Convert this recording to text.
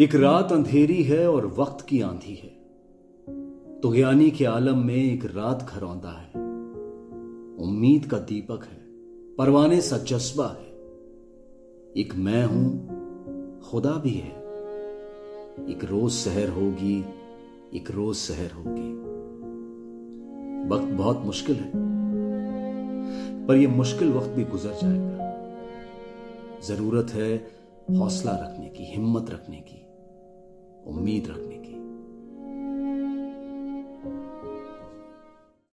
एक रात अंधेरी है और वक्त की आंधी है। तो ज्ञानी के आलम में एक रात घरौंदा है। उम्मीद का दीपक है, परवाने सा जज्बा है। एक मैं हूँ, खुदा भी है। एक रोज सहर होगी, एक रोज सहर होगी। वक्त बहुत मुश्किल है, पर यह मुश्किल वक्त भी गुजर जाएगा। ज़रूरत है हौसला रखने की, हिम्मत रखने की। उम्मीद रखने की